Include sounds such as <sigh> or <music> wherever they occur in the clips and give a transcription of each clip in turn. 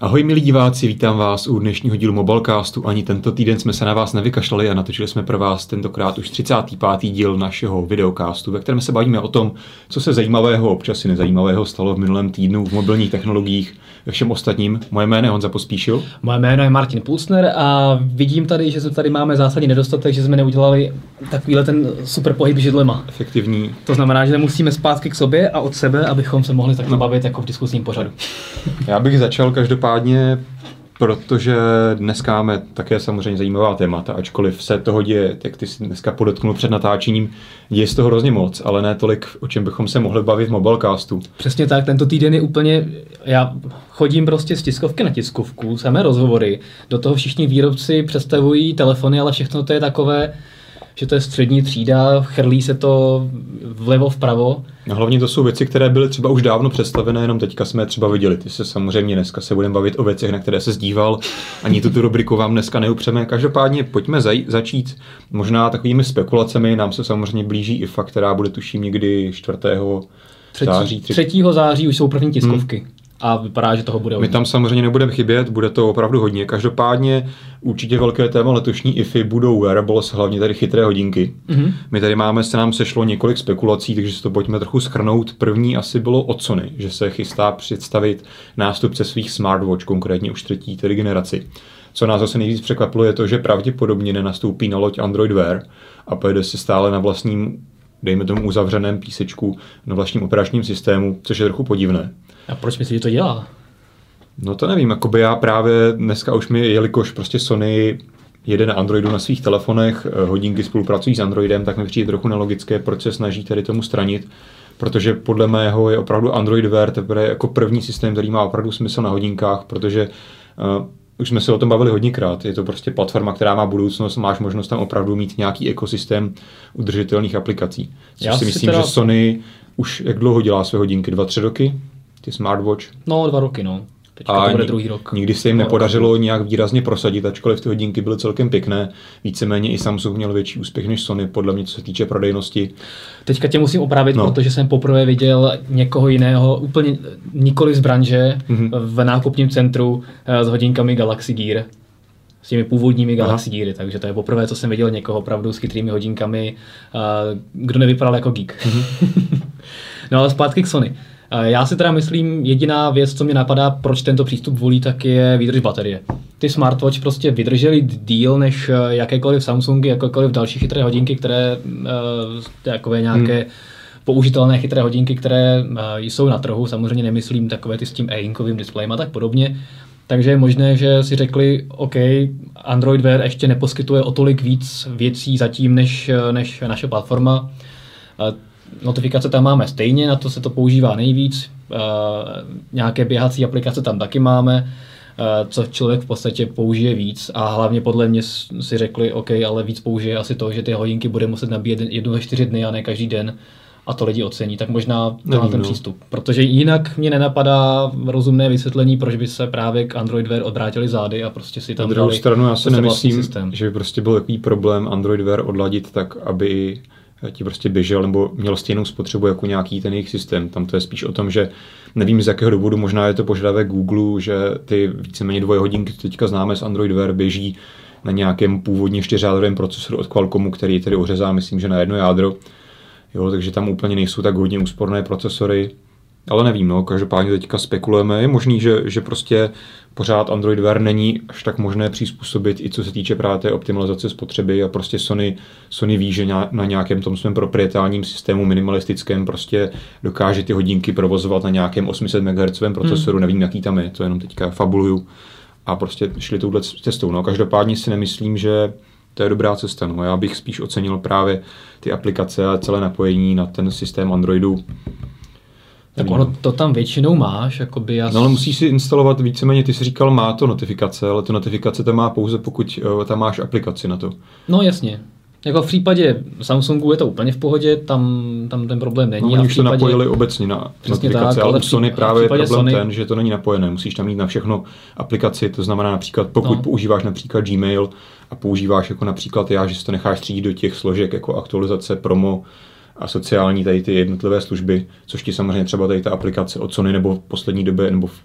Ahoj milí diváci, vítám vás u dnešního dílu Mobilecastu. Ani tento týden jsme se na vás nevykašlali a natočili jsme pro vás tentokrát už 35. díl našeho videocastu, ve kterém se bavíme o tom, co se zajímavého, občas i nezajímavého stalo v minulém týdnu v mobilních technologiích, ve všem ostatním. Moje jméno je Honza Pospíšil. Moje jméno je Martin Pulsner a vidím tady, že se tady máme zásadní nedostatek, že jsme neudělali takovýhle ten super pohyb židlema. Efektivní. To znamená, že musíme zpátky k sobě a od sebe, abychom se mohli takhle no. bavit jako v diskusním pořadu. Já bych začal každopádně protože dneska máme také samozřejmě zajímavá témata, ačkoliv se toho děje, jak ty jsi dneska podotknul před natáčením, děje z toho hrozně moc, ale ne tolik, o čem bychom se mohli bavit v mobilecastu. Přesně tak, tento týden je úplně, já chodím prostě z tiskovky na tiskovku, samé rozhovory, do toho všichni výrobci představují telefony, ale všechno to je takové, že to je střední třída, chrlí se to vlevo vpravo. No hlavně to jsou věci, které byly třeba už dávno představené, jenom teďka jsme je třeba viděli. Ty se samozřejmě dneska se budeme bavit o věcech, na které se zdíval. Ani tuto rubriku vám dneska neupřeme. Každopádně pojďme zaj- začít možná takovými spekulacemi. Nám se samozřejmě blíží IFA, která bude tuším někdy 4. Třetí, září. 3. 3. září už jsou první tiskovky. Hmm a vypadá, že toho bude hodně. My tam samozřejmě nebudeme chybět, bude to opravdu hodně. Každopádně určitě velké téma letošní IFy budou wearables, hlavně tady chytré hodinky. Mm-hmm. My tady máme, se nám sešlo několik spekulací, takže si to pojďme trochu schrnout. První asi bylo od Sony, že se chystá představit nástupce svých smartwatch, konkrétně už třetí tedy generaci. Co nás zase nejvíc překvapilo je to, že pravděpodobně nenastoupí na loď Android Wear a pojede si stále na vlastním dejme tomu uzavřeném písečku na vlastním operačním systému, což je trochu podivné. A proč myslíš, že to dělá? No to nevím, jakoby já právě dneska už mi, jelikož prostě Sony jede na Androidu na svých telefonech, eh, hodinky spolupracují s Androidem, tak mi přijde trochu nelogické, proč se snaží tady tomu stranit, protože podle mého je opravdu Android Wear teprve jako první systém, který má opravdu smysl na hodinkách, protože uh, už jsme se o tom bavili hodněkrát. Je to prostě platforma, která má budoucnost, máš možnost tam opravdu mít nějaký ekosystém udržitelných aplikací. Což Já si myslím, teda... že Sony už jak dlouho dělá své hodinky? Dva, tři roky? Ty smartwatch? No, dva roky, no. Teďka a to bude druhý rok. Nikdy se jim nepodařilo nějak výrazně prosadit, ačkoliv ty hodinky byly celkem pěkné. Víceméně i Samsung měl větší úspěch než Sony, podle mě, co se týče prodejnosti. Teďka tě musím opravit, no. protože jsem poprvé viděl někoho jiného, úplně nikoli z branže, mm-hmm. v nákupním centru eh, s hodinkami Galaxy Gear s těmi původními Galaxy Geary, takže to je poprvé, co jsem viděl někoho opravdu s chytrými hodinkami, eh, kdo nevypadal jako geek. Mm-hmm. <laughs> no ale zpátky k Sony. Eh, já si teda myslím, jediná věc, co mě napadá, proč tento přístup volí, tak je výdrž baterie. Ty smartwatch prostě vydržely díl než eh, jakékoliv Samsungy, jakékoliv další chytré hodinky, které uh, takové nějaké hmm použitelné chytré hodinky, které jsou na trhu. Samozřejmě nemyslím takové ty s tím e-inkovým displejem a tak podobně. Takže je možné, že si řekli, OK, Android Wear ještě neposkytuje o tolik víc věcí zatím než, než naše platforma notifikace tam máme stejně, na to se to používá nejvíc, uh, nějaké běhací aplikace tam taky máme, uh, co člověk v podstatě použije víc a hlavně podle mě si řekli, OK, ale víc použije asi to, že ty hodinky bude muset nabíjet jednu ve čtyři dny a ne každý den a to lidi ocení, tak možná to ten no. přístup. Protože jinak mě nenapadá rozumné vysvětlení, proč by se právě k Android Wear odvrátili zády a prostě si tam Na druhou stranu já si nemyslím, systém. že by prostě byl takový problém Android Wear odladit tak, aby ti prostě běžel nebo měl stejnou spotřebu jako nějaký ten jejich systém. Tam to je spíš o tom, že nevím z jakého důvodu, možná je to požadavek Google, že ty víceméně dvoje hodinky, co teďka známe z Android Wear, běží na nějakém původně čtyřjádrovém procesoru od Qualcommu, který tedy ořezá, myslím, že na jedno jádro. Jo, takže tam úplně nejsou tak hodně úsporné procesory. Ale nevím, no, každopádně teďka spekulujeme. Je možný, že, že prostě pořád Android Wear není až tak možné přizpůsobit i co se týče právě té optimalizace spotřeby a prostě Sony, Sony ví, že na nějakém tom svém proprietárním systému minimalistickém prostě dokáže ty hodinky provozovat na nějakém 800 MHz procesoru, hmm. nevím, jaký tam je, to jenom teďka fabuluju a prostě šli touhle cestou. No, každopádně si nemyslím, že to je dobrá cesta. No. Já bych spíš ocenil právě ty aplikace a celé napojení na ten systém Androidu tak ono to tam většinou máš, jakoby já... No ale musíš si instalovat víceméně, ty jsi říkal, má to notifikace, ale ty notifikace to má pouze, pokud uh, tam máš aplikaci na to. No jasně. Jako v případě Samsungu je to úplně v pohodě, tam, tam ten problém není. No, oni už případě... to napojili obecně na notifikace, tak, ale u Sony právě je problém Sony... ten, že to není napojené. Musíš tam mít na všechno aplikaci, to znamená například, pokud no. používáš například Gmail a používáš jako například já, že si to necháš třídit do těch složek jako aktualizace, promo, a sociální tady ty jednotlivé služby, což ti samozřejmě třeba tady ta aplikace od Sony nebo v poslední době nebo v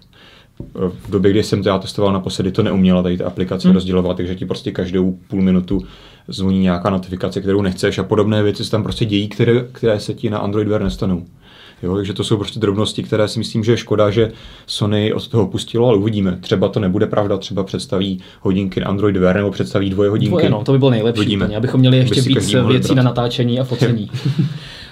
v době, kdy jsem to já testoval naposledy, to neuměla tady ta aplikace hmm. rozdělovat, takže ti prostě každou půl minutu zvoní nějaká notifikace, kterou nechceš a podobné věci se tam prostě dějí, které, které se ti na Android Wear nestanou. Jo, takže to jsou prostě drobnosti, které si myslím, že je škoda, že Sony od toho pustilo, ale uvidíme. Třeba to nebude pravda, třeba představí hodinky na Android Wear nebo představí dvoje hodinky. Dvoje, no, to by bylo nejlepší. Uvidíme. Úplně, abychom měli ještě víc věcí na natáčení a focení. <laughs>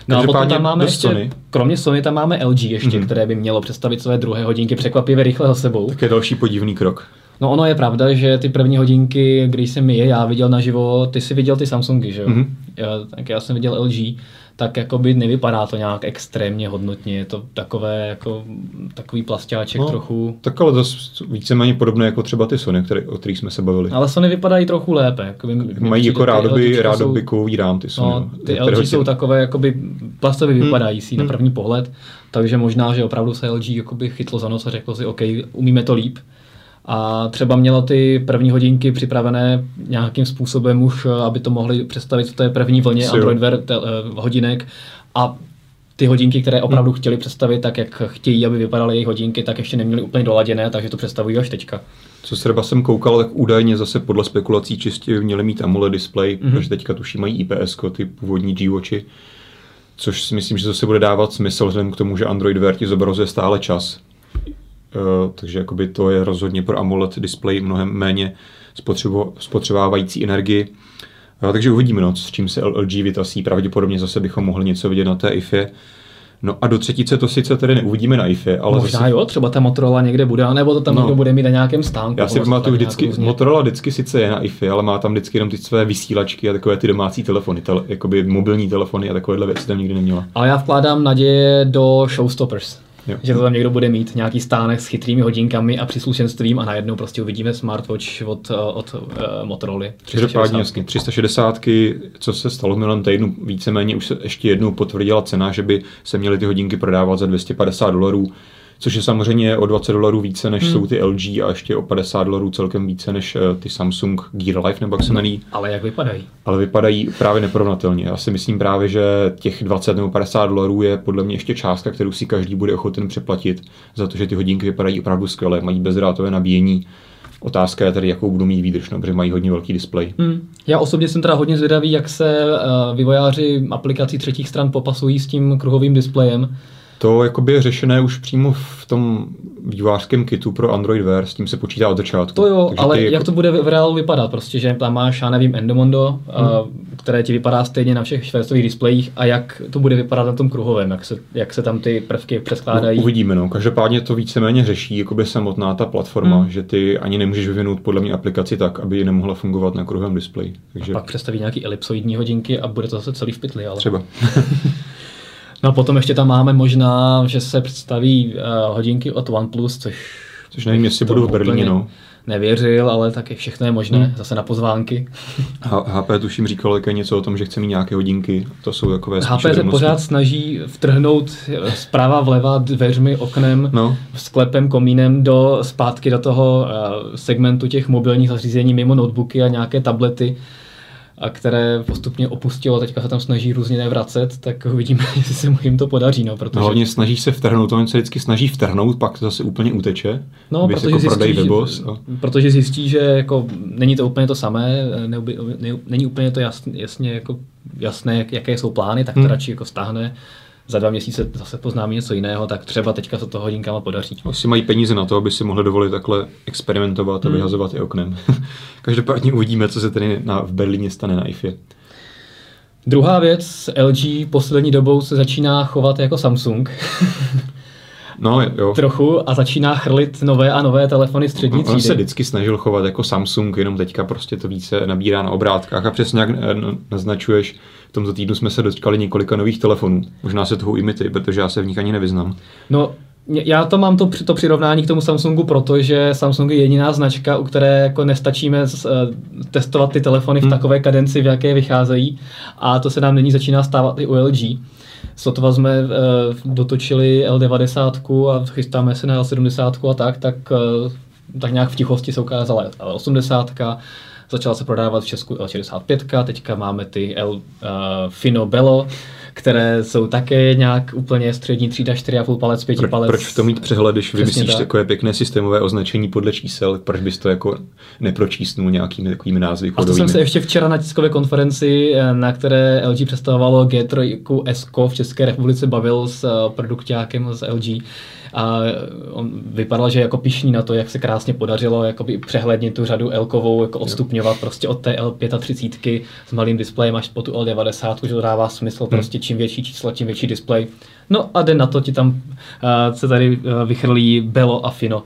No a potom tam máme ještě, Sony. kromě Sony tam máme LG ještě, mm-hmm. které by mělo představit své druhé hodinky překvapivě rychle sebou. Tak je další podivný krok. No ono je pravda, že ty první hodinky, když jsem je já viděl naživo, ty si viděl ty Samsungy, že jo? Mm-hmm. Já, tak já jsem viděl LG tak jakoby nevypadá to nějak extrémně hodnotně, je to takové jako takový plastáček no, trochu. Tak ale to víceméně podobné jako třeba ty Sony, které, o kterých jsme se bavili. Ale Sony vypadají trochu lépe. Jakoby, Mají jako rádoby, rádoby rám ty Sony. No, ty LG jsou takové jakoby plastově hmm. vypadající hmm. na první pohled, takže možná, že opravdu se LG jakoby chytlo za nos a řeklo si, OK, umíme to líp a třeba mělo ty první hodinky připravené nějakým způsobem už, eh, aby to mohli představit v té první vlně Android Wear te, uh, hodinek a ty hodinky, které opravdu hmm. chtěli představit tak, jak chtějí, aby vypadaly jejich hodinky, tak ještě neměli úplně doladěné, takže to představují až teďka. Co se třeba jsem koukal, tak údajně zase podle spekulací čistě měli mít AMOLED display, mm-hmm. protože teďka tuší mají IPS, ty původní G-Watchy, což si myslím, že zase bude dávat smysl vzhledem k tomu, že Android Wear ti zobrazuje stále čas. Eh, takže jakoby to je rozhodně pro AMOLED display mnohem méně spotřebo, spotřebávající energii. Uh, takže uvidíme, no, s čím se LG vytasí. Pravděpodobně zase bychom mohli něco vidět na té IFE. No a do třetice to sice tedy neuvidíme na IFE, ale Možná zase... jo, třeba ta Motorola někde bude, nebo to tam no. někdo bude mít na nějakém stánku. Já si pamatuju vždycky, různě. Motorola vždycky sice je na IFE, ale má tam vždycky jenom ty své vysílačky a takové ty domácí telefony, tele, jakoby mobilní telefony a takovéhle věci tam nikdy neměla. Ale já vkládám naděje do Showstoppers. Jo. Že to tam někdo bude mít nějaký stánek s chytrými hodinkami a příslušenstvím a najednou prostě uvidíme smartwatch od, eh, od uh, Motorola. Každopádně jasně, 360, co se stalo v minulém týdnu, víceméně už se ještě jednou potvrdila cena, že by se měly ty hodinky prodávat za 250 dolarů což je samozřejmě o 20 dolarů více, než hmm. jsou ty LG a ještě o 50 dolarů celkem více, než eh, ty Samsung Gear Life, nebo jak se jmenují. Ale jak vypadají? Ale vypadají právě neporovnatelně. Já si myslím právě, že těch 20 nebo 50 dolarů je podle mě ještě částka, kterou si každý bude ochoten přeplatit za to, že ty hodinky vypadají opravdu skvěle, mají bezdrátové nabíjení. Otázka je tedy, jakou budou mít výdrž, no, protože mají hodně velký displej. Hmm. Já osobně jsem teda hodně zvědavý, jak se uh, vývojáři aplikací třetích stran popasují s tím kruhovým displejem to jakoby je řešené už přímo v tom vývářském kitu pro Android Wear, s tím se počítá od začátku. To jo, Takže ale jak jako... to bude v reálu vypadat? Prostě, že tam máš, já nevím, Endomondo, hmm. uh, které ti vypadá stejně na všech švédstových displejích a jak to bude vypadat na tom kruhovém, jak se, jak se tam ty prvky přeskládají? No, uvidíme, no. Každopádně to víceméně řeší jakoby samotná ta platforma, hmm. že ty ani nemůžeš vyvinout podle mě aplikaci tak, aby nemohla fungovat na kruhovém displeji. Takže... A pak představí nějaký elipsoidní hodinky a bude to zase celý v pytli. Ale... Třeba. <laughs> No a potom ještě tam máme možná, že se představí uh, hodinky od OnePlus, což... Což nevím, jestli budou v Berlíně, no. Nevěřil, ale taky všechno je možné, hmm. zase na pozvánky. <laughs> HP tuším říkal také něco o tom, že chce mít nějaké hodinky, to jsou takové HP se pořád snaží vtrhnout zprava vleva dveřmi, oknem, no. sklepem, komínem do zpátky do toho uh, segmentu těch mobilních zařízení mimo notebooky a nějaké tablety a které postupně opustilo, teďka se tam snaží různě nevracet, tak uvidíme, <laughs> jestli se mu jim to podaří. No, protože... no, hlavně snaží se vtrhnout, on se vždycky snaží vtrhnout, pak to zase úplně uteče. No, protože, jako zjistí, že, a... protože zjistí, že jako není to úplně to samé, ne, ne, není úplně to jasně, jasně jako jasné, jaké jsou plány, tak to hmm. radši jako stáhne za dva měsíce zase poznáme něco jiného, tak třeba teďka se to hodinkama podaří. Asi mají peníze na to, aby si mohli dovolit takhle experimentovat a hmm. vyhazovat i oknem. <laughs> Každopádně uvidíme, co se tedy na, v Berlíně stane na IFE. Druhá věc, LG poslední dobou se začíná chovat jako Samsung. <laughs> No, jo. Trochu a začíná chrlit nové a nové telefony střední třídy. On se vždycky snažil chovat jako Samsung, jenom teďka prostě to více nabírá na obrátkách a přesně jak naznačuješ, v tomto týdnu jsme se dočkali několika nových telefonů. Možná se toho imity, protože já se v nich ani nevyznám. No, já to mám to, to přirovnání k tomu Samsungu, protože Samsung je jediná značka, u které jako nestačíme z, uh, testovat ty telefony v hmm. takové kadenci, v jaké vycházejí. A to se nám nyní začíná stávat i u LG. Sotva jsme uh, dotočili L90 a chystáme se na L70 a tak, tak, uh, tak nějak v tichosti se ukázala L80 začala se prodávat v Česku L65, teďka máme ty L uh, Fino Bello, které jsou také nějak úplně střední třída, 4,5 palec, 5 Pro, palec. Proč v tom mít přehled, když vymyslíš tak. takové pěkné systémové označení podle čísel, proč bys to jako nepročísnul nějakými takovými názvy A to jsem se ještě včera na tiskové konferenci, eh, na které LG představovalo G3 S v České republice, bavil s eh, produktákem z LG a on vypadal, že jako pišní na to, jak se krásně podařilo jakoby přehledně tu řadu L-kovou jako odstupňovat prostě od té L35 s malým displejem až po tu L90, že to dává smysl, hmm. prostě čím větší číslo, tím větší displej. No a den na to ti tam uh, se tady uh, vychrlí Belo a Fino.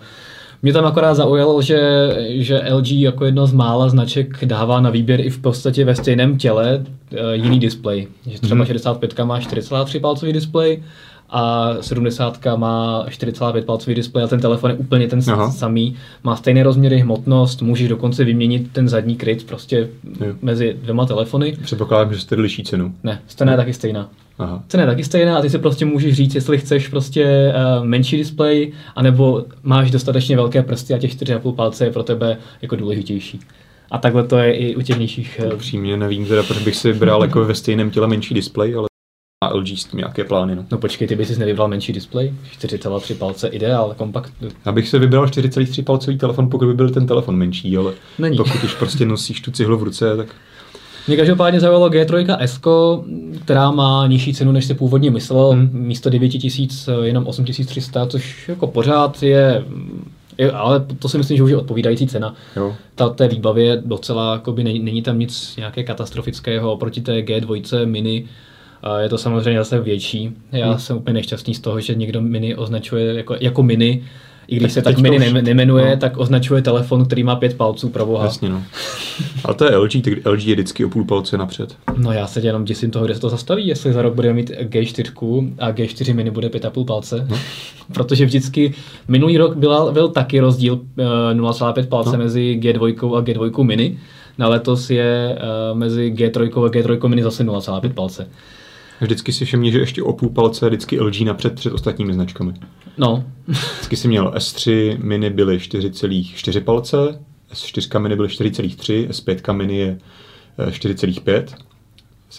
Mě tam akorát zaujalo, že, že LG jako jedno z mála značek dává na výběr i v podstatě ve stejném těle uh, jiný displej. Že třeba mm. 65 má 4,3 palcový displej a 70 má 4,5 palcový displej a ten telefon je úplně ten Aha. samý. Má stejné rozměry, hmotnost, můžeš dokonce vyměnit ten zadní kryt prostě jo. mezi dvěma telefony. Předpokládám, že jste liší cenu. Ne, cena je taky stejná. Aha. Cena je taky stejná a ty si prostě můžeš říct, jestli chceš prostě uh, menší displej, anebo máš dostatečně velké prsty a těch 4,5 palce je pro tebe jako důležitější. A takhle to je i u těch nižších. Uh... Upřímně nevím teda, proč bych si bral jako ve stejném těle menší displej, ale a LG s tím nějaké plány. No. no počkej, ty bys si nevybral menší displej? 4,3 palce ideál, kompakt. Abych se vybral 4,3 palcový telefon, pokud by byl ten telefon menší, ale Není. pokud už prostě nosíš tu cihlu v ruce, tak... Mě každopádně zaujalo G3 S, která má nižší cenu, než se původně myslel. Hmm. Místo 9000 jenom 8300, což jako pořád je ale to si myslím, že už je odpovídající cena. Jo. Ta té výbavě docela, jakoby, není, není tam nic nějaké katastrofického oproti té G2 mini, je to samozřejmě zase větší. Já hmm. jsem úplně nešťastný z toho, že někdo mini označuje jako, jako mini, i když tak se tak mini už... nemenuje, no. tak označuje telefon, který má pět palců pro boha. Jasně, no. Ale to je LG, tak LG je vždycky o půl palce napřed. No já se jenom děsím toho, kde se to zastaví, jestli za rok budeme mít G4 a G4 mini bude pět a půl palce. No. <laughs> Protože vždycky, minulý rok byl, byl taky rozdíl uh, eh, 0,5 palce no. mezi G2 a G2 mini. Na letos je uh, mezi G3 a G3 mini zase 0,5 palce. Vždycky si všimni, že ještě o půl palce vždycky LG napřed před ostatními značkami. No. vždycky si měl S3 mini byly 4,4 palce, S4 mini byly 4,3, S5 mini je 4,5.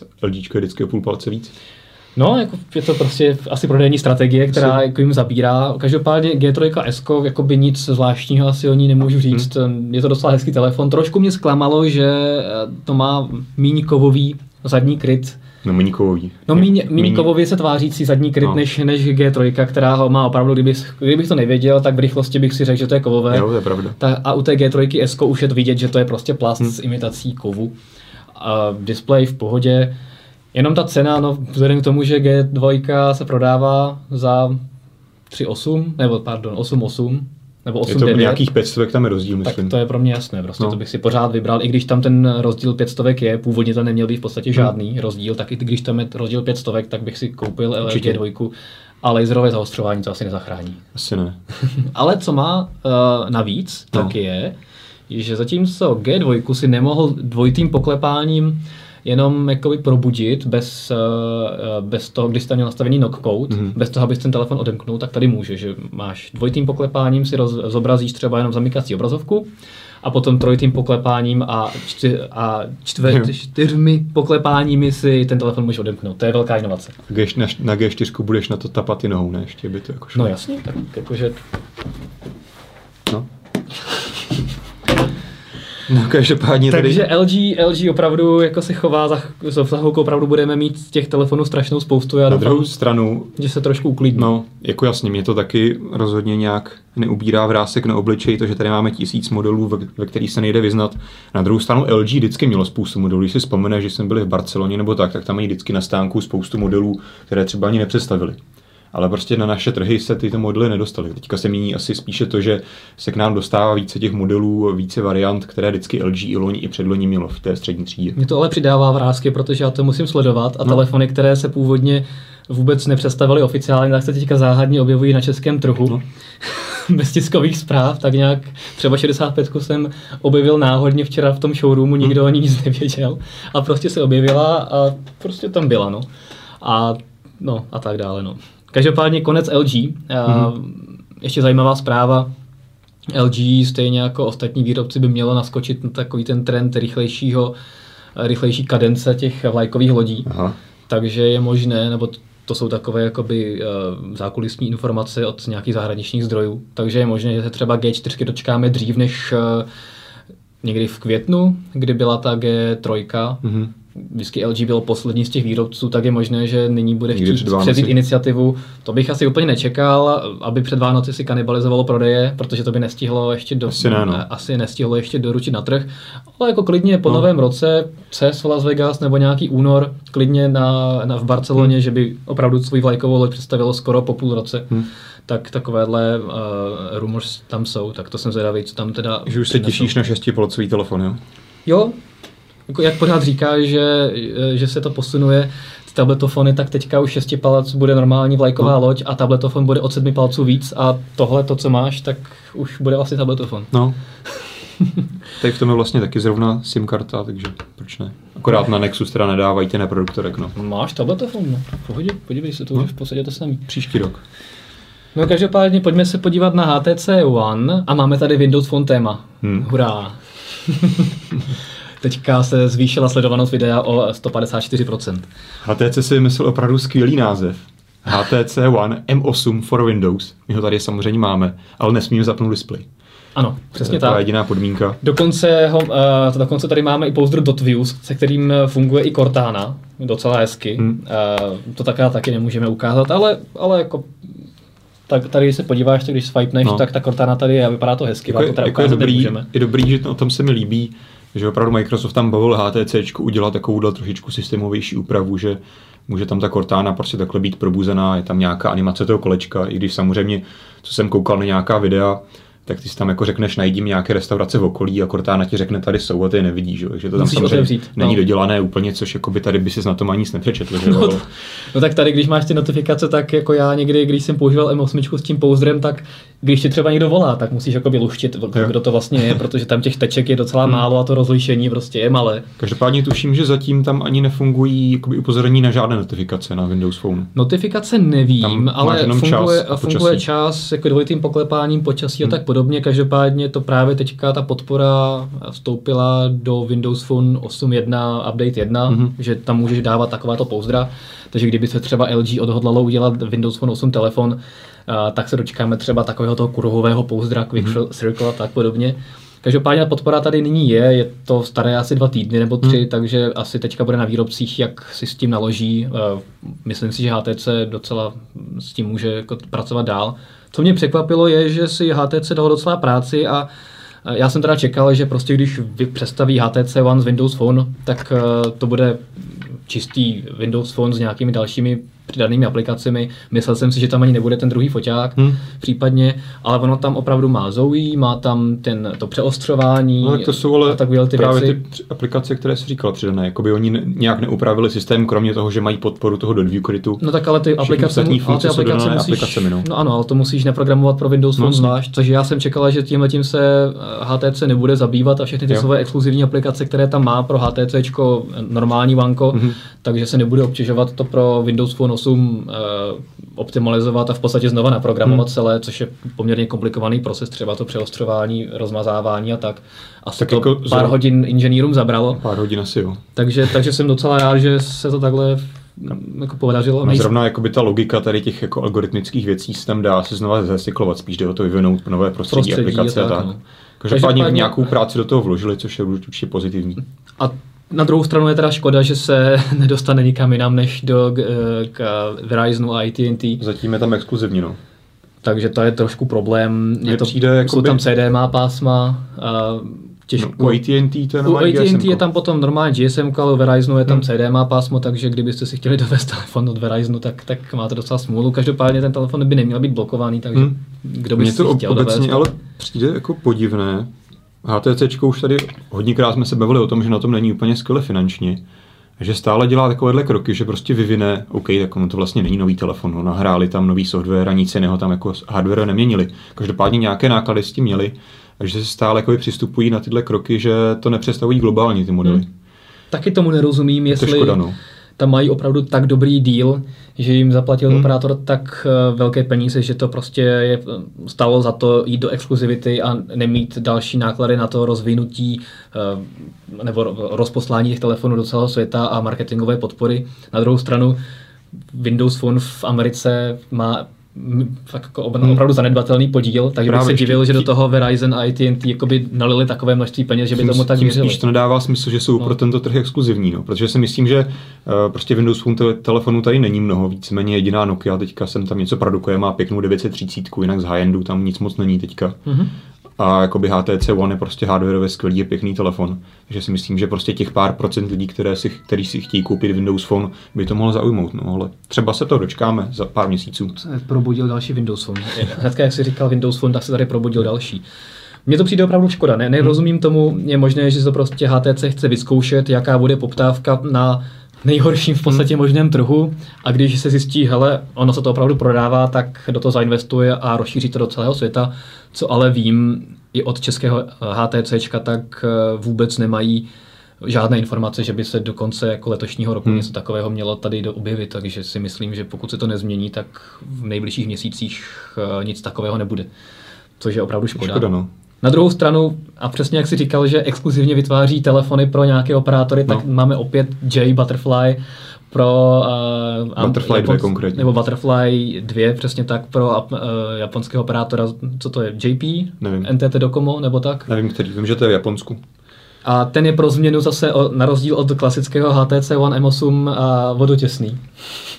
Eh, LG je vždycky o půl palce víc. No, jako je to prostě asi prodejní strategie, která jako jim zabírá. Každopádně G3 S, jako by nic zvláštního asi o ní nemůžu říct. Hmm. Je to docela hezký telefon. Trošku mě zklamalo, že eh, to má míň kovový zadní kryt, No míníkový. No míň, míníkovově se tvářící zadní kryt no. než, než G3, která ho má opravdu, kdybych, kdybych to nevěděl, tak v rychlosti bych si řekl, že to je kovové. Jo, to je pravda. Ta, a u té G3 S už je to vidět, že to je prostě plast hmm. s imitací kovu. A display v pohodě. Jenom ta cena, no vzhledem k tomu, že G2 se prodává za 3,8, nebo pardon, 8,8, nebo 8, je to 9, nějakých 500 tam je rozdíl, myslím. Tak to je pro mě jasné, prostě no. to bych si pořád vybral, i když tam ten rozdíl 500 je, původně to neměl být v podstatě žádný hmm. rozdíl, tak i když tam je rozdíl 500, tak bych si koupil LG 2 a laserové zaostřování to asi nezachrání. <laughs> Asi ne. <laughs> Ale co má uh, navíc, no. tak je, že zatímco G2 si nemohl dvojitým poklepáním jenom jakoby probudit bez, uh, bez toho, když jste měl nastavený knock code, mm-hmm. bez toho, abys ten telefon odemknul, tak tady může, že máš dvojitým poklepáním si roz, zobrazíš třeba jenom zamykací obrazovku a potom trojitým poklepáním a, čty, a čtve, čtyřmi poklepáními si ten telefon můžeš odemknout. To je velká inovace. Na, na G4 budeš na to tapat i nohou, ne? Ještě by to jako šlo. No jasně, tak jakože... No. No, každopádně tady... Takže LG, LG opravdu jako se chová, za, za chvilku opravdu budeme mít těch telefonů strašnou spoustu. Já Na druhou stranu... Že se trošku uklidní. No, jako jasně, mě to taky rozhodně nějak neubírá vrásek na obličej, to, že tady máme tisíc modelů, ve, ve kterých se nejde vyznat. Na druhou stranu LG vždycky mělo spoustu modelů. Když si vzpomene, že jsme byli v Barceloně nebo tak, tak tam mají vždycky na stánku spoustu modelů, které třeba ani nepředstavili ale prostě na naše trhy se tyto modely nedostaly. Teďka se mění asi spíše to, že se k nám dostává více těch modelů, více variant, které vždycky LG i loni i předloni mělo v té střední třídě. Mě to ale přidává vrázky, protože já to musím sledovat a no. telefony, které se původně vůbec nepředstavili oficiálně, tak se teďka záhadně objevují na českém trhu. No. <laughs> Bez tiskových zpráv, tak nějak třeba 65 jsem objevil náhodně včera v tom showroomu, nikdo hmm. o ní nic nevěděl a prostě se objevila a prostě tam byla, no. A no a tak dále, no. Každopádně konec LG. Mm-hmm. Ještě zajímavá zpráva. LG stejně jako ostatní výrobci by mělo naskočit na takový ten trend rychlejšího, rychlejší kadence těch vlajkových lodí. Aha. takže je možné, nebo to jsou takové jakoby uh, zákulisní informace od nějakých zahraničních zdrojů, takže je možné, že se třeba G4 dočkáme dřív než uh, někdy v květnu, kdy byla ta G3, mm-hmm vždycky LG byl poslední z těch výrobců, tak je možné, že nyní bude chtít převzít iniciativu. To bych asi úplně nečekal, aby před Vánoci si kanibalizovalo prodeje, protože to by nestihlo ještě do, asi, ne, no. asi nestihlo ještě doručit na trh. Ale jako klidně po no. novém roce CES Las Vegas nebo nějaký únor, klidně na, na v Barceloně, hmm. že by opravdu svůj vlajkovou loď představilo skoro po půl roce. Hmm tak takovéhle uh, rumors tam jsou, tak to jsem zvědavý, co tam teda... Že už se těšíš na šestipolcový telefon, jo? Jo, jako jak pořád říká, že, že se to posunuje z tabletofony, tak teďka už 6 palec bude normální vlajková no. loď a tabletofon bude od 7 palců víc a tohle, to, co máš, tak už bude vlastně tabletofon. No. <laughs> Tady v tom je vlastně taky zrovna SIM karta, takže proč ne? Akorát na Nexus teda nedávají ty neproduktorek, no. Máš tabletofon, no. Pohodě, podívej se, to no. už v podstatě to samý. Příští rok. No každopádně pojďme se podívat na HTC One a máme tady Windows Phone téma. Hmm. Hurá. <laughs> Teďka se zvýšila sledovanost videa o 154%. HTC si myslel opravdu skvělý název. HTC One M8 for Windows. My ho tady samozřejmě máme, ale nesmíme zapnout display. Ano, přesně tak. To je jediná podmínka. Dokonce, ho, uh, dokonce tady máme i pouzdr .views, se kterým funguje i Cortana, docela hezky. Hmm. Uh, to také taky nemůžeme ukázat, ale, ale jako tak tady se podíváš, tak když swipeneš, no. tak ta Cortana tady je a vypadá to hezky. Jako, to jako je, dobrý, je dobrý, že to, o tom se mi líbí, že opravdu Microsoft tam bavil HTC udělat takovou trošičku systémovější úpravu, že může tam ta Cortana prostě takhle být probuzená, je tam nějaká animace toho kolečka, i když samozřejmě, co jsem koukal na nějaká videa, tak ty si tam jako řekneš, najdím nějaké restaurace v okolí a Cortana ti řekne, tady jsou a ty je nevidíš. Že? Takže to tam Musíš samozřejmě otevřít, není no. dodělané úplně, což jako by tady by si na tom ani nic nepřečetl. Že? No, no, tak tady, když máš ty notifikace, tak jako já někdy, když jsem používal M8 s tím pouzdrem, tak když ti třeba někdo volá, tak musíš jako luštit, kdo to vlastně je, protože tam těch teček je docela hmm. málo a to rozlišení prostě je malé. Každopádně tuším, že zatím tam ani nefungují jakoby upozornění na žádné notifikace na Windows Phone. Notifikace nevím, tam ale funguje čas, funguje čas jako dvojitým poklepáním počasí hmm. a tak podobně. Každopádně to právě teďka ta podpora vstoupila do Windows Phone 8.1 Update 1, hmm. že tam můžeš dávat takováto pouzdra. Takže kdyby se třeba LG odhodlalo udělat Windows Phone 8 telefon, tak se dočkáme třeba takového toho kruhového pouzdra, Quick mm-hmm. Circle a tak podobně. Každopádně podpora tady nyní je, je to staré asi dva týdny nebo tři, hmm. takže asi teďka bude na výrobcích, jak si s tím naloží. Myslím si, že HTC docela s tím může jako pracovat dál. Co mě překvapilo je, že si HTC dalo docela práci a já jsem teda čekal, že prostě když vy představí HTC One z Windows Phone, tak eh, to bude čistý Windows Phone s nějakými dalšími přidanými aplikacemi. Myslel jsem si, že tam ani nebude ten druhý foťák hmm. případně, ale ono tam opravdu má Zoe, má tam ten, to přeostřování. No, tak to jsou ale tak ty právě věci. ty aplikace, které jsi říkal přidané, jako by oni nějak neupravili systém, kromě toho, že mají podporu toho dot view krytu. No tak ale ty aplikace, ale ty aplikace musíš, aplikacemi, no. no. ano, ale to musíš neprogramovat pro Windows Phone no, zvlášť, takže já jsem čekala, že tímhle tím se HTC eh, nebude zabývat a všechny ty jo. své exkluzivní aplikace, které tam má pro HTC normální vanko, mm-hmm. takže se nebude obtěžovat to pro Windows Phone 8 uh, optimalizovat a v podstatě znova naprogramovat hmm. celé, což je poměrně komplikovaný proces, třeba to přeostřování, rozmazávání a tak. A tak to jako pár za... hodin inženýrům zabralo. Pár hodin asi jo. Takže, takže jsem docela rád, že se to takhle jako podařilo. No, zrovna jako by ta logika tady těch jako algoritmických věcí se tam dá se znova zecyklovat, spíš jde o to vyvinout nové prostředí, prostředí aplikace a tak. tak. No. Každopádně nějakou práci do toho vložili, což je určitě pozitivní. A na druhou stranu je teda škoda, že se <laughs> nedostane nikam jinam než do k Verizonu a AT&T. Zatím je tam exkluzivní, no. Takže to je trošku problém. Je to, přijde, jakoby... jsou tam CDMA pásma, a těžko. No, u AT&T to je U AT&T je tam potom normální GSM, ale u Verizonu je tam hmm. CDMA pásmo, takže kdybyste si chtěli <laughs> dovést telefon od Verizonu, tak, tak máte docela smůlu. Každopádně ten telefon by neměl být blokovaný, takže hmm. kdo by to si chtěl obecně dovést, ale přijde jako podivné, HTC už tady hodněkrát jsme se bavili o tom, že na tom není úplně skvěle finančně, že stále dělá takovéhle kroky, že prostě vyvine, OK, tak to vlastně není nový telefon, no, nahráli tam nový software a nic jiného tam jako hardware neměnili. Každopádně nějaké náklady s tím měli, takže se stále jako přistupují na tyhle kroky, že to nepředstavují globálně ty modely. Hmm. Taky tomu nerozumím, jestli... To škoda, no tam mají opravdu tak dobrý deal, že jim zaplatil hmm. operátor tak eh, velké peníze, že to prostě je, stalo za to jít do exkluzivity a nemít další náklady na to rozvinutí eh, nebo rozposlání těch telefonů do celého světa a marketingové podpory. Na druhou stranu Windows Phone v Americe má fakt jako opravdu zanedbatelný podíl, takže Právě bych se divil, že do toho Verizon a AT&T jakoby nalili takové množství peněz, že by tím, tomu tak tím věřili. Spíš to nedává smysl, že jsou no. pro tento trh exkluzivní, no, protože si myslím, že uh, prostě Windows Phone te- telefonů tady není mnoho, víceméně jediná Nokia, teďka jsem tam něco produkuje, má pěknou 930, jinak z high-endu tam nic moc není teďka. Mm-hmm a jakoby HTC One je prostě hardwareově skvělý a pěkný telefon. Takže si myslím, že prostě těch pár procent lidí, které si, který si chtějí koupit Windows Phone, by to mohlo zaujmout. No, ale třeba se to dočkáme za pár měsíců. Se probudil další Windows Phone. Hnedka, jak jsi říkal Windows Phone, tak se tady probudil další. Mně to přijde opravdu škoda, ne, nerozumím tomu, je možné, že to prostě HTC chce vyzkoušet, jaká bude poptávka na nejhorším v podstatě hmm. možném trhu a když se zjistí, hele, ono se to opravdu prodává, tak do toho zainvestuje a rozšíří to do celého světa, co ale vím i od českého HTC, tak eh, vůbec nemají žádné informace, že by se do konce jako letošního roku hmm. něco takového mělo tady do objevit, takže si myslím, že pokud se to nezmění, tak v nejbližších měsících eh, nic takového nebude. Což je opravdu škoda. škoda no. Na druhou stranu, a přesně jak si říkal, že exkluzivně vytváří telefony pro nějaké operátory, no. tak máme opět J Butterfly pro uh, Butterfly 2 konkrétně. Nebo Butterfly 2, přesně tak pro uh, japonského operátora, co to je, JP? Nevím. NTT Docomo, nebo tak? Nevím, který, vím, že to je v Japonsku. A ten je pro změnu zase o, na rozdíl od klasického HTC One M8 a vodotěsný.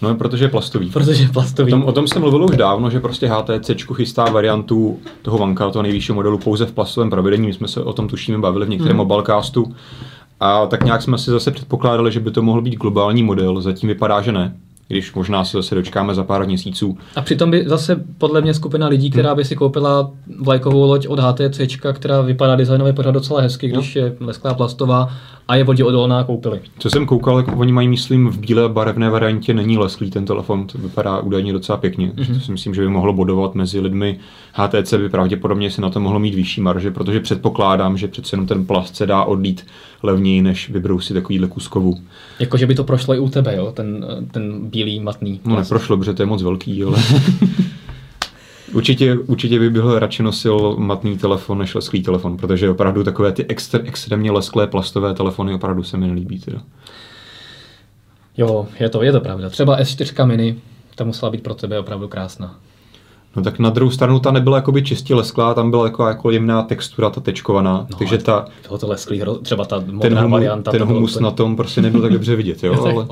No, protože je plastový. Protože je plastový. O tom, o tom jsem mluvil už dávno, že prostě HTC chystá variantu toho vanka, toho nejvyššího modelu pouze v plastovém provedení. My jsme se o tom tušíme bavili v některém hmm. mobilecastu. A tak nějak jsme si zase předpokládali, že by to mohl být globální model. Zatím vypadá, že ne když možná se zase dočkáme za pár měsíců. A přitom by zase podle mě skupina lidí, která by si koupila vlajkovou loď od HTC, která vypadá designově pořád docela hezky, když no. je lesklá plastová a je vodě odolná, koupili. Co jsem koukal, jak oni mají, myslím, v bílé barevné variantě není lesklý ten telefon, to vypadá údajně docela pěkně. Mm-hmm. To si myslím, že by mohlo bodovat mezi lidmi. HTC by pravděpodobně si na to mohlo mít vyšší marže, protože předpokládám, že přece jenom ten plast se dá odlít levněji, než vybrousit takovýhle kuskovu. Jakože by to prošlo i u tebe, jo? Ten, ten bílý matný. No neprošlo, protože to je moc velký, ale... <laughs> Určitě, určitě by byl radši nosil matný telefon než lesklý telefon, protože opravdu takové ty extra, extrémně lesklé plastové telefony opravdu se mi nelíbí. Teda. Jo, je to, je to pravda. Třeba S4 mini, ta musela být pro tebe opravdu krásná. No tak na druhou stranu ta nebyla jakoby čistě lesklá, tam byla jako, jako jemná textura, ta tečkovaná. No, takže ta... Bylo to lesklý, třeba ta modrá ten varianta. Ten humus to... na tom prostě nebyl tak dobře vidět, jo, <laughs> ale...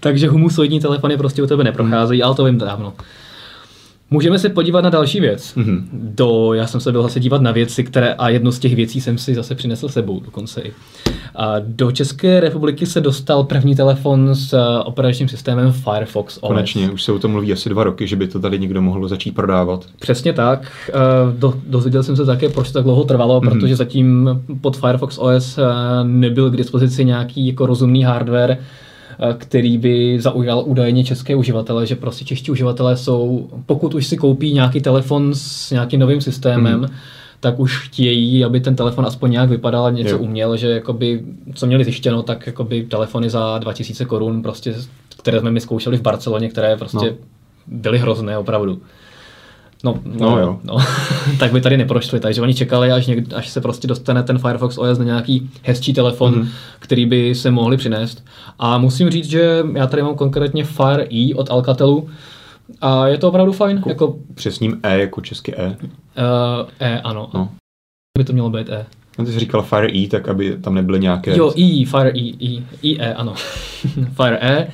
Takže humusoidní telefony prostě u tebe neprocházejí, ale to vím dávno. Můžeme se podívat na další věc. Mm-hmm. Do, já jsem se byl zase dívat na věci, které, a jednu z těch věcí jsem si zase přinesl sebou dokonce i. A do České republiky se dostal první telefon s uh, operačním systémem Firefox OS. Konečně, už se o tom mluví asi dva roky, že by to tady někdo mohl začít prodávat. Přesně tak. Uh, do, dozvěděl jsem se také, proč to tak dlouho trvalo, mm-hmm. protože zatím pod Firefox OS uh, nebyl k dispozici nějaký jako rozumný hardware, Eh, který by zaujal údajně české uživatele, že prostě čeští uživatelé jsou, pokud už si koupí nějaký telefon s nějakým novým systémem, mm. tak už chtějí, aby ten telefon aspoň nějak vypadal a něco jo. uměl, že jakoby, co měli zjištěno, tak jakoby telefony za 2000 korun, prostě, které jsme mi zkoušeli v Barceloně, které prostě no. byly hrozné opravdu. No, no, no jo. No. <laughs> tak by tady neprošli, takže oni čekali, až, někdy, až se prostě dostane ten Firefox OS na nějaký hezčí telefon, mm-hmm. který by se mohli přinést. A musím říct, že já tady mám konkrétně Fire E od Alcatelu, a je to opravdu fajn. Jako, jako... Přesním E jako české E? Uh, e, ano. No. By to mělo být E. No, ty jsi říkal Fire E, tak aby tam nebyly nějaké... Jo, E, Fire E, E, E, ano. <laughs> Fire E.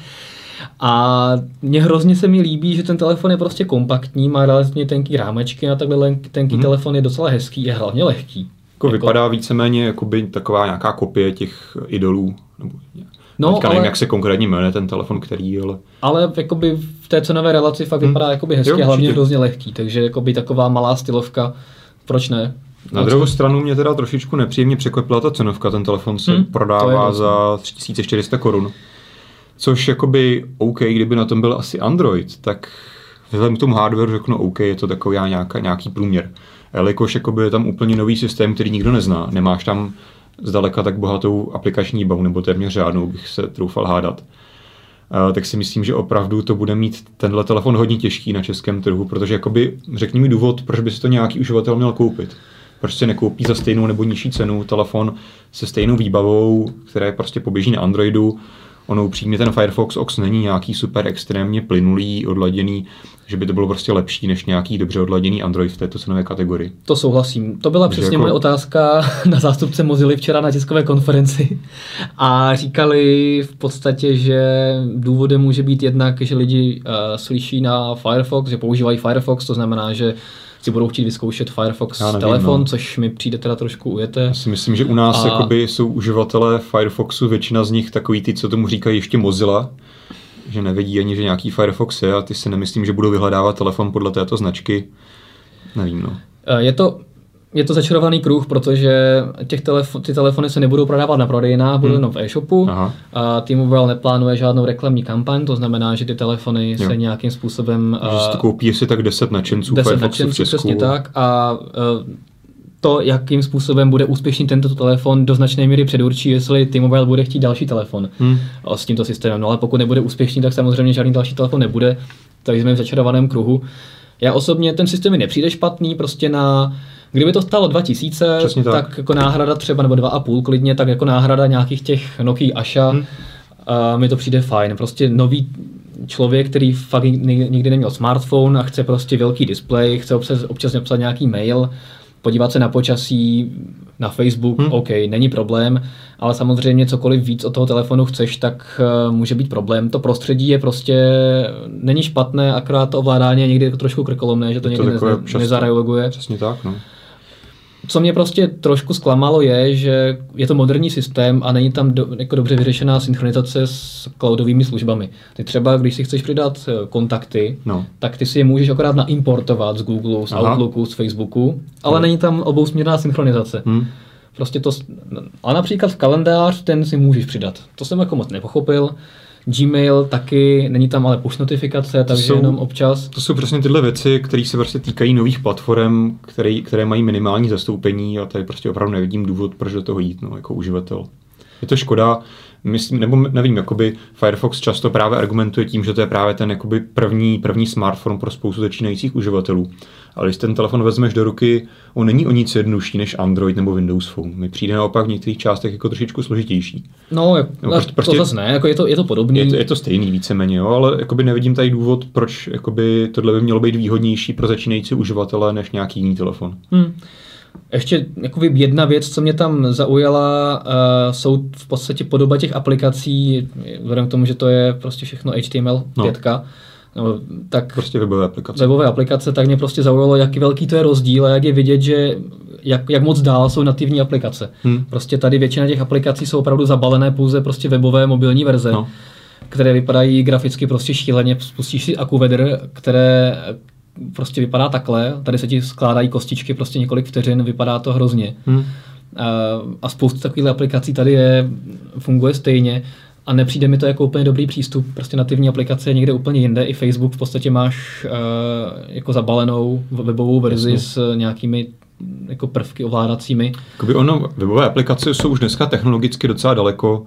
A mně hrozně se mi líbí, že ten telefon je prostě kompaktní, má relativně tenký rámečky a takhle tenký mm. telefon je docela hezký, je hlavně lehký. Jako, jako vypadá víceméně jako by taková nějaká kopie těch idolů. Nebo No, Teďka ale, nevím, jak se konkrétně jmenuje ten telefon, který, ale... Ale jakoby v té cenové relaci fakt hmm. vypadá jakoby hezky jo, hlavně hrozně lehký, takže jakoby taková malá stylovka, proč ne? Na druhou stranu mě teda trošičku nepříjemně překvapila ta cenovka, ten telefon se hmm, prodává za 3400 korun. Což jakoby OK, kdyby na tom byl asi Android, tak vzhledem k tomu hardware řeknu OK, je to takový nějaká, nějaký průměr. Jelikož jakoby je tam úplně nový systém, který nikdo nezná. Nemáš tam zdaleka tak bohatou aplikační bavu, nebo téměř žádnou bych se troufal hádat. tak si myslím, že opravdu to bude mít tenhle telefon hodně těžký na českém trhu, protože jakoby, řekni mi důvod, proč by si to nějaký uživatel měl koupit. Proč si nekoupí za stejnou nebo nižší cenu telefon se stejnou výbavou, která je prostě poběží na Androidu, Ono upřímně ten Firefox OX není nějaký super extrémně plynulý, odladěný, že by to bylo prostě lepší než nějaký dobře odladěný Android v této cenové kategorii. To souhlasím. To byla přesně jako... moje otázka <laughs> na zástupce Mozilla včera na tiskové konferenci. <laughs> A říkali v podstatě, že důvodem může být jednak, že lidi uh, slyší na Firefox, že používají Firefox, to znamená, že si budou chtít vyzkoušet Firefox nevím, telefon, no. což mi přijde teda trošku ujete. Já si myslím, že u nás a... jakoby jsou uživatelé Firefoxu, většina z nich takový ty, co tomu říkají ještě Mozilla, že nevědí ani, že nějaký Firefox je a ty si nemyslím, že budou vyhledávat telefon podle této značky. Nevím, no. Eh, je to, je to začarovaný kruh, protože těch telefo- ty telefony se nebudou prodávat na prodejnách, budou hmm. jenom v e-shopu. Aha. A T-Mobile neplánuje žádnou reklamní kampaň, to znamená, že ty telefony jo. se nějakým způsobem... Že si to koupí si tak 10 nadšenců 10 nadšenců, přesně tak. A uh, to, jakým způsobem bude úspěšný tento telefon, do značné míry předurčí, jestli T-Mobile bude chtít další telefon hmm. s tímto systémem. No ale pokud nebude úspěšný, tak samozřejmě žádný další telefon nebude. Takže jsme v začarovaném kruhu. Já osobně ten systém mi nepřijde špatný, prostě na Kdyby to stalo 2000, tak. tak jako náhrada třeba, nebo 2,5 klidně, tak jako náhrada nějakých těch Nokia Asha, hmm. uh, mi to přijde fajn. Prostě nový člověk, který fakt nikdy neměl smartphone a chce prostě velký displej, chce občas, občas napsat nějaký mail, podívat se na počasí, na Facebook, hmm. OK, není problém, ale samozřejmě cokoliv víc od toho telefonu chceš, tak uh, může být problém. To prostředí je prostě, není špatné, akorát to ovládání je někdy trošku krkolomné, že to, to někdy ne, nezareaguje. Přesně tak, no co mě prostě trošku zklamalo je, že je to moderní systém a není tam do, jako dobře vyřešená synchronizace s cloudovými službami. Ty třeba, když si chceš přidat eh, kontakty, no. tak ty si je můžeš akorát naimportovat z Google, z Aha. Outlooku, z Facebooku, ale no. není tam obousměrná synchronizace. Hmm. Prostě to, a například v kalendář ten si můžeš přidat. To jsem jako moc nepochopil. Gmail taky, není tam ale push notifikace, takže jsou, jenom občas. To jsou přesně tyhle věci, které se prostě týkají nových platform, které, které mají minimální zastoupení a tady prostě opravdu nevidím důvod, proč do toho jít no, jako uživatel. Je to škoda, myslím, nebo nevím, jakoby Firefox často právě argumentuje tím, že to je právě ten jakoby první, první smartphone pro spoustu začínajících uživatelů. Ale když ten telefon vezmeš do ruky, on není o nic jednodušší než Android nebo Windows Phone. Mi přijde naopak v některých částech jako trošičku složitější. No, no prostě, to prostě, zase ne, jako je, to, je to podobný. Je to, je to stejný víceméně, jo, ale jakoby nevidím tady důvod, proč jakoby tohle by mělo být výhodnější pro začínající uživatele než nějaký jiný telefon. Hmm. Ještě jakoby jedna věc, co mě tam zaujala, uh, jsou v podstatě podoba těch aplikací, vzhledem k tomu, že to je prostě všechno HTML5, no. No, tak prostě webové aplikace. Webové aplikace, tak mě prostě zaujalo, jaký velký to je rozdíl a jak je vidět, že jak, jak moc dál jsou nativní aplikace. Hmm. Prostě tady většina těch aplikací jsou opravdu zabalené pouze prostě webové mobilní verze, no. které vypadají graficky prostě šíleně. Spustíš si AkuWeather, které prostě vypadá takhle, tady se ti skládají kostičky prostě několik vteřin, vypadá to hrozně. Hmm. A spoustu takových aplikací tady je, funguje stejně a nepřijde mi to jako úplně dobrý přístup. Prostě nativní aplikace je někde úplně jinde. I Facebook v podstatě máš uh, jako zabalenou webovou verzi Jasně. s nějakými jako prvky ovládacími. Jakoby ono, webové aplikace jsou už dneska technologicky docela daleko.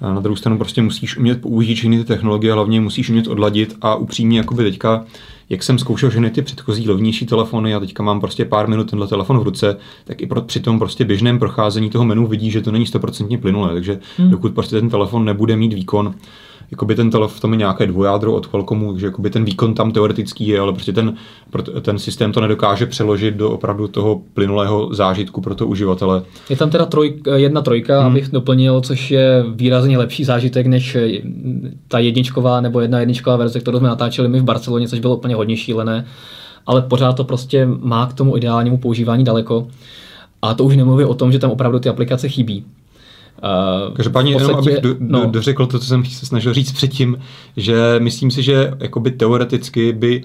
A na druhou stranu prostě musíš umět použít všechny ty technologie, hlavně musíš umět odladit a upřímně jakoby teďka jak jsem zkoušel všechny ty předchozí levnější telefony a teďka mám prostě pár minut tenhle telefon v ruce, tak i pro, při tom prostě běžném procházení toho menu vidí, že to není 100% plynulé. Takže hmm. dokud prostě ten telefon nebude mít výkon, jakoby ten telefon, tam je nějaké dvojádro od Qualcommu, že jakoby ten výkon tam teoretický je, ale prostě ten, ten systém to nedokáže přeložit do opravdu toho plynulého zážitku pro to uživatele. Je tam teda troj, jedna trojka, hmm. abych doplnil, což je výrazně lepší zážitek než ta jedničková nebo jedna jedničková verze, kterou jsme natáčeli my v Barceloně, což bylo úplně hodně šílené, ale pořád to prostě má k tomu ideálnímu používání daleko. A to už nemluvím o tom, že tam opravdu ty aplikace chybí. Uh, Každopádně jenom abych do, no. do, dořekl to, co jsem se snažil říct předtím, že myslím si, že jakoby teoreticky by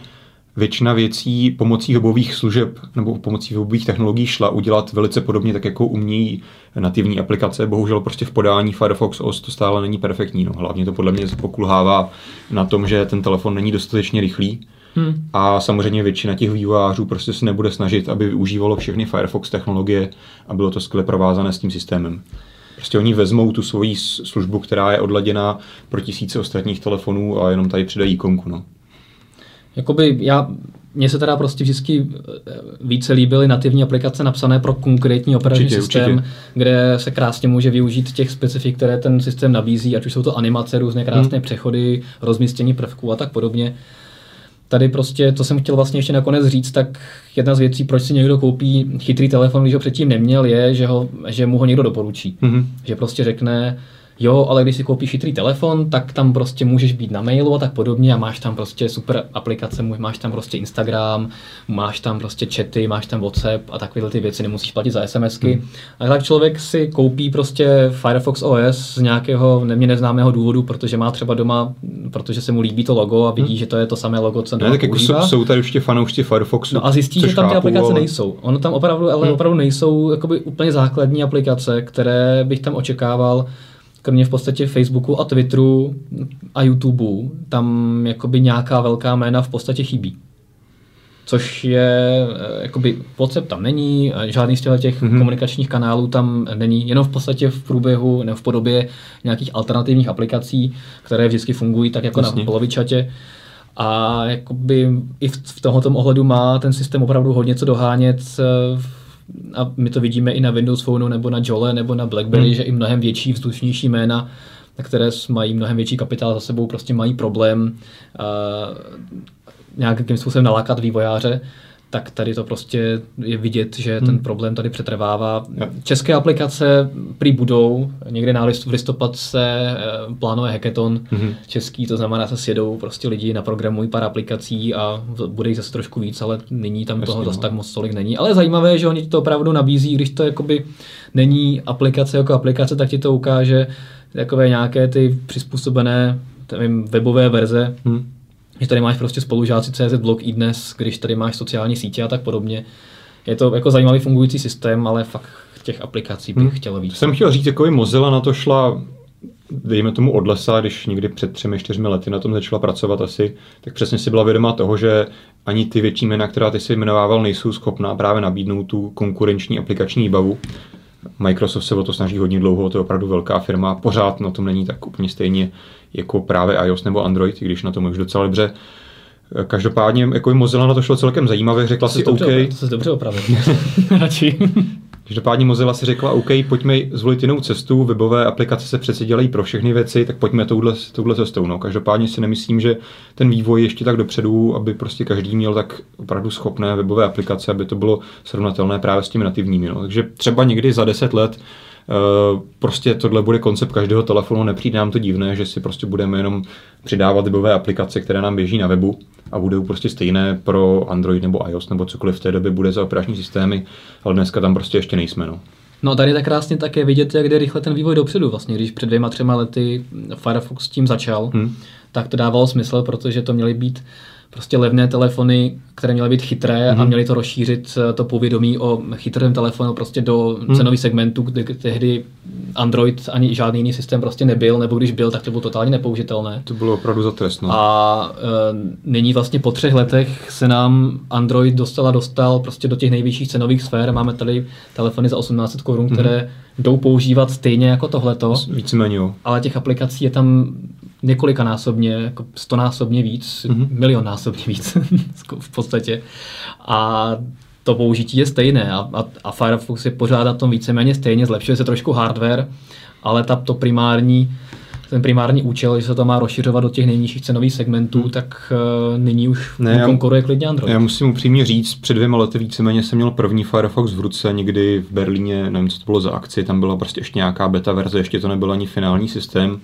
většina věcí pomocí webových služeb nebo pomocí webových technologií šla udělat velice podobně, tak jako umějí nativní aplikace. Bohužel prostě v podání Firefox OS to stále není perfektní. No. Hlavně to podle mě pokulhává na tom, že ten telefon není dostatečně rychlý. Hmm. A samozřejmě většina těch vývojářů prostě se nebude snažit, aby využívalo všechny Firefox technologie a bylo to skvěle provázané s tím systémem. Prostě oni vezmou tu svoji službu, která je odladěná pro tisíce ostatních telefonů a jenom tady přidají ikonku. No. Jakoby já, mně se teda prostě vždycky eh, více líbily nativní aplikace napsané pro konkrétní operační určitě, systém, určitě. kde se krásně může využít těch specifik, které ten systém nabízí, ať už jsou to animace, různé krásné hmm. přechody, rozmístění prvků a tak podobně. Tady prostě, to jsem chtěl vlastně ještě nakonec říct, tak jedna z věcí, proč si někdo koupí chytrý telefon, když ho předtím neměl, je, že, ho, že mu ho někdo doporučí. Mm-hmm. Že prostě řekne, Jo, ale když si koupíš chytrý telefon, tak tam prostě můžeš být na mailu a tak podobně a máš tam prostě super aplikace, máš tam prostě Instagram, máš tam prostě chaty, máš tam WhatsApp a takovéhle ty věci, nemusíš platit za SMSky. Hmm. A tak člověk si koupí prostě Firefox OS z nějakého nemě neznámého důvodu, protože má třeba doma, protože se mu líbí to logo a vidí, hmm. že to je to samé logo, co ne, tak jako jsou, jsou tady ještě fanoušci Firefoxu. No a zjistí, že tam ty aplikace ale... nejsou. Ono tam opravdu, ale hmm. opravdu nejsou jakoby úplně základní aplikace, které bych tam očekával kromě v podstatě Facebooku a Twitteru a YouTubeu, tam jakoby nějaká velká jména v podstatě chybí. Což je, eh, jakoby WhatsApp tam není, žádný z těch mm-hmm. komunikačních kanálů tam není, jenom v podstatě v průběhu nebo v podobě nějakých alternativních aplikací, které vždycky fungují tak jako Jasně. na polovičatě. A jakoby i v, v tomto ohledu má ten systém opravdu hodně co dohánět v eh, a my to vidíme i na Windows Phoneu nebo na Jole nebo na BlackBerry, hmm. že i mnohem větší, vzdušnější jména, které mají mnohem větší kapitál za sebou, prostě mají problém uh, nějakým způsobem nalákat vývojáře tak tady to prostě je vidět, že hmm. ten problém tady přetrvává. Ja. České aplikace prý budou, někde na list, v listopad se e, plánuje hackathon hmm. český, to znamená, se sjedou prostě lidi, naprogramují pár aplikací a bude jich zase trošku víc, ale nyní tam Jasně, toho zase no. tak moc tolik není. Ale zajímavé, že oni to opravdu nabízí, když to jakoby není aplikace jako aplikace, tak ti to ukáže takové nějaké ty přizpůsobené nevím, webové verze, hmm že tady máš prostě spolužáci CZ blog i dnes, když tady máš sociální sítě a tak podobně. Je to jako zajímavý fungující systém, ale fakt těch aplikací bych hmm. chtěl víc. Jsem chtěl říct, jako Mozilla na to šla dejme tomu od lesa, když někdy před třemi, čtyřmi lety na tom začala pracovat asi, tak přesně si byla vědomá toho, že ani ty větší jména, která ty si jmenovával, nejsou schopná právě nabídnout tu konkurenční aplikační výbavu. Microsoft se o to snaží hodně dlouho, to je opravdu velká firma, pořád na tom není tak úplně stejně jako právě iOS nebo Android, když na tom už docela dobře. Každopádně jako Mozilla na to šlo celkem zajímavě, řekla si OK. Dobře, to se dobře opravil. <laughs> Radši. Každopádně Mozilla si řekla, OK, pojďme zvolit jinou cestu, webové aplikace se přece dělají pro všechny věci, tak pojďme touhle, touhle cestou. No. Každopádně si nemyslím, že ten vývoj je ještě tak dopředu, aby prostě každý měl tak opravdu schopné webové aplikace, aby to bylo srovnatelné právě s těmi nativními. No. Takže třeba někdy za 10 let prostě tohle bude koncept každého telefonu, nepřijde nám to divné, že si prostě budeme jenom přidávat webové aplikace, které nám běží na webu a budou prostě stejné pro Android nebo iOS nebo cokoliv v té době bude za operační systémy, ale dneska tam prostě ještě nejsme. No. No tady tak krásně také vidět, jak jde rychle ten vývoj dopředu. Vlastně, když před dvěma, třema lety Firefox s tím začal, hmm. tak to dávalo smysl, protože to měly být prostě levné telefony, které měly být chytré mm-hmm. a mhm. měly to rozšířit eh, to povědomí o chytrém telefonu prostě do mm. cenových segmentů, kde tehdy Android ani žádný jiný systém prostě nebyl, nebo když byl, tak to bylo totálně nepoužitelné. To bylo opravdu za trest, no. A e, nyní vlastně po třech letech se nám Android dostala dostal prostě do těch nejvyšších cenových sfér. Máme tady telefony za 1800 korun, mm-hmm. které jdou používat stejně jako tohleto. Víceméně jo. Ale těch aplikací je tam několikanásobně, jako stonásobně víc, mm-hmm. milionnásobně víc <laughs> v podstatě. A to použití je stejné a, a, a Firefox je pořád na tom víceméně stejně, zlepšuje se trošku hardware, ale ta, to primární, ten primární účel, že se to má rozšiřovat do těch nejnižších cenových segmentů, hmm. tak uh, nyní už ne, konkuruje klidně Android. Já musím upřímně říct, před dvěma lety víceméně jsem měl první Firefox v ruce někdy v Berlíně, nevím, co to bylo za akci, tam byla prostě ještě nějaká beta verze, ještě to nebyl ani finální systém.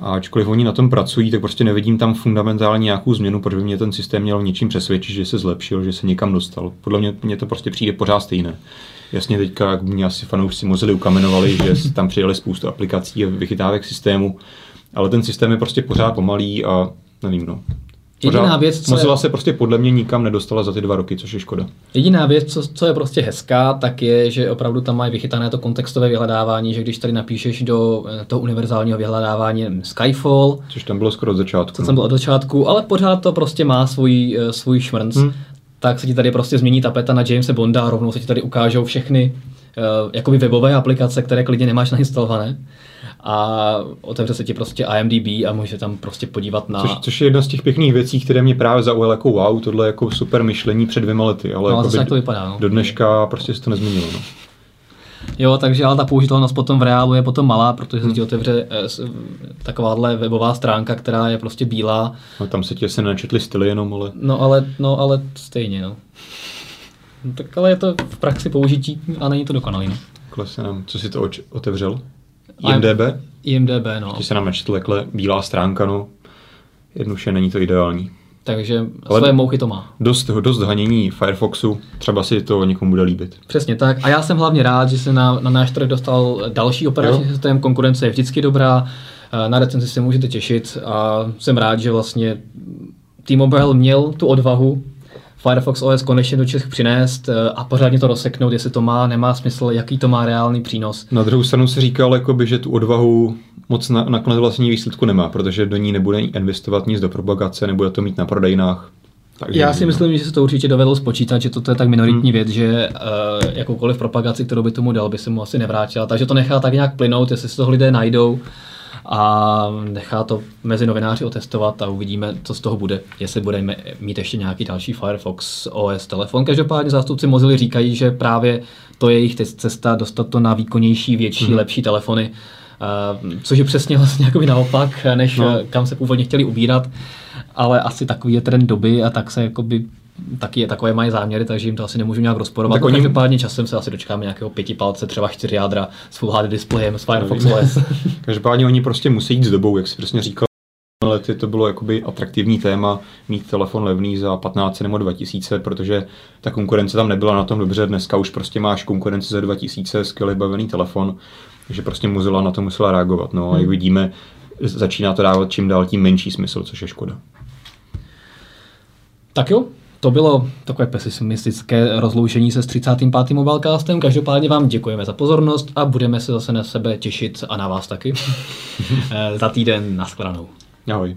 A ačkoliv oni na tom pracují, tak prostě nevidím tam fundamentálně nějakou změnu, protože by mě ten systém měl něčím přesvědčit, že se zlepšil, že se někam dostal. Podle mě, mě to prostě přijde pořád stejné. Jasně teďka, jak mě asi fanoušci Mozilla ukamenovali, že tam přidali spoustu aplikací a vychytávek systému, ale ten systém je prostě pořád pomalý a nevím, no. Jediná věc, co Mozilla je... se prostě podle mě nikam nedostala za ty dva roky, což je škoda. Jediná věc, co, co je prostě hezká, tak je, že opravdu tam mají vychytané to kontextové vyhledávání, že když tady napíšeš do eh, toho univerzálního vyhledávání Skyfall, což tam bylo skoro od začátku. Co tam bylo od začátku, ale pořád to prostě má svůj, eh, svůj šmrnc. Hmm. Tak se ti tady prostě změní tapeta na Jamesa Bonda a rovnou se ti tady ukážou všechny jakoby webové aplikace, které klidně nemáš nainstalované a otevře se ti prostě IMDb a může tam prostě podívat na... Což, což je jedna z těch pěkných věcí, které mě právě zaujalo jako wow, tohle je jako super myšlení před dvěma lety, ale no, jako by, to vypadá, no. do dneška prostě se to nezměnilo. No. Jo, takže ale ta použitelnost potom v reálu je potom malá, protože se ti hmm. otevře eh, takováhle webová stránka, která je prostě bílá. No, tam se ti asi nečetli styly jenom, ale... No ale, no, ale stejně, no. no. Tak ale je to v praxi použití a není to dokonalý, no. Klesně nám, co si to oč- otevřel? IMDB? IMDB, no. Když se nám načetl takhle bílá stránka, no. Jednoduše není to ideální. Takže Ale své mouchy to má. Dost, dost hanění Firefoxu, třeba si to někomu bude líbit. Přesně tak. A já jsem hlavně rád, že se na, na náš trh dostal další operační jo. systém. Konkurence je vždycky dobrá. Eh, na recenzi se můžete těšit a jsem rád, že vlastně T-Mobile měl tu odvahu Firefox OS konečně do Čech přinést eh, a pořádně to rozseknout, jestli to má, nemá smysl, jaký to má reálný přínos. Na druhou stranu se říkal, jakoby, že tu odvahu moc na, nakonec vlastně výsledku nemá, protože do ní nebude investovat nic do propagace, nebude to mít na prodejnách. Takže Já si myslím, že se to určitě dovedlo spočítat, že toto je tak minoritní hmm. věc, že uh, jakoukoliv propagaci, kterou by tomu dal, by se mu asi nevrátila. Takže to nechá tak nějak plynout, jestli se toho lidé najdou a nechá to mezi novináři otestovat a uvidíme, co z toho bude, jestli budeme mít ještě nějaký další Firefox OS telefon. Každopádně zástupci Mozilla říkají, že právě to je jejich cesta dostat to na výkonnější, větší, hmm. lepší telefony, uh, což je přesně vlastně jakoby naopak, než no. kam se původně chtěli ubírat, ale asi takový je trend doby a tak se jakoby taky takové mají záměry, takže jim to asi nemůžu nějak rozporovat. Tak no, oni... Každopádně časem se asi dočkáme nějakého pěti palce, třeba čtyři jádra s Full HD displejem, s Firefox OS. <laughs> Každopádně oni prostě musí jít s dobou, jak si přesně říkal. lety to bylo jakoby atraktivní téma mít telefon levný za 15 nebo 2000, protože ta konkurence tam nebyla na tom dobře. Dneska už prostě máš konkurenci za 2000, skvěle bavený telefon, takže prostě Mozilla na to musela reagovat. No a jak hmm. vidíme, začíná to dávat čím dál tím menší smysl, což je škoda. Tak jo, to bylo takové pesimistické rozloučení se s 35. mobilecastem. Každopádně vám děkujeme za pozornost a budeme se zase na sebe těšit a na vás taky. <laughs> Eh, za týden. Naschledanou. Ahoj.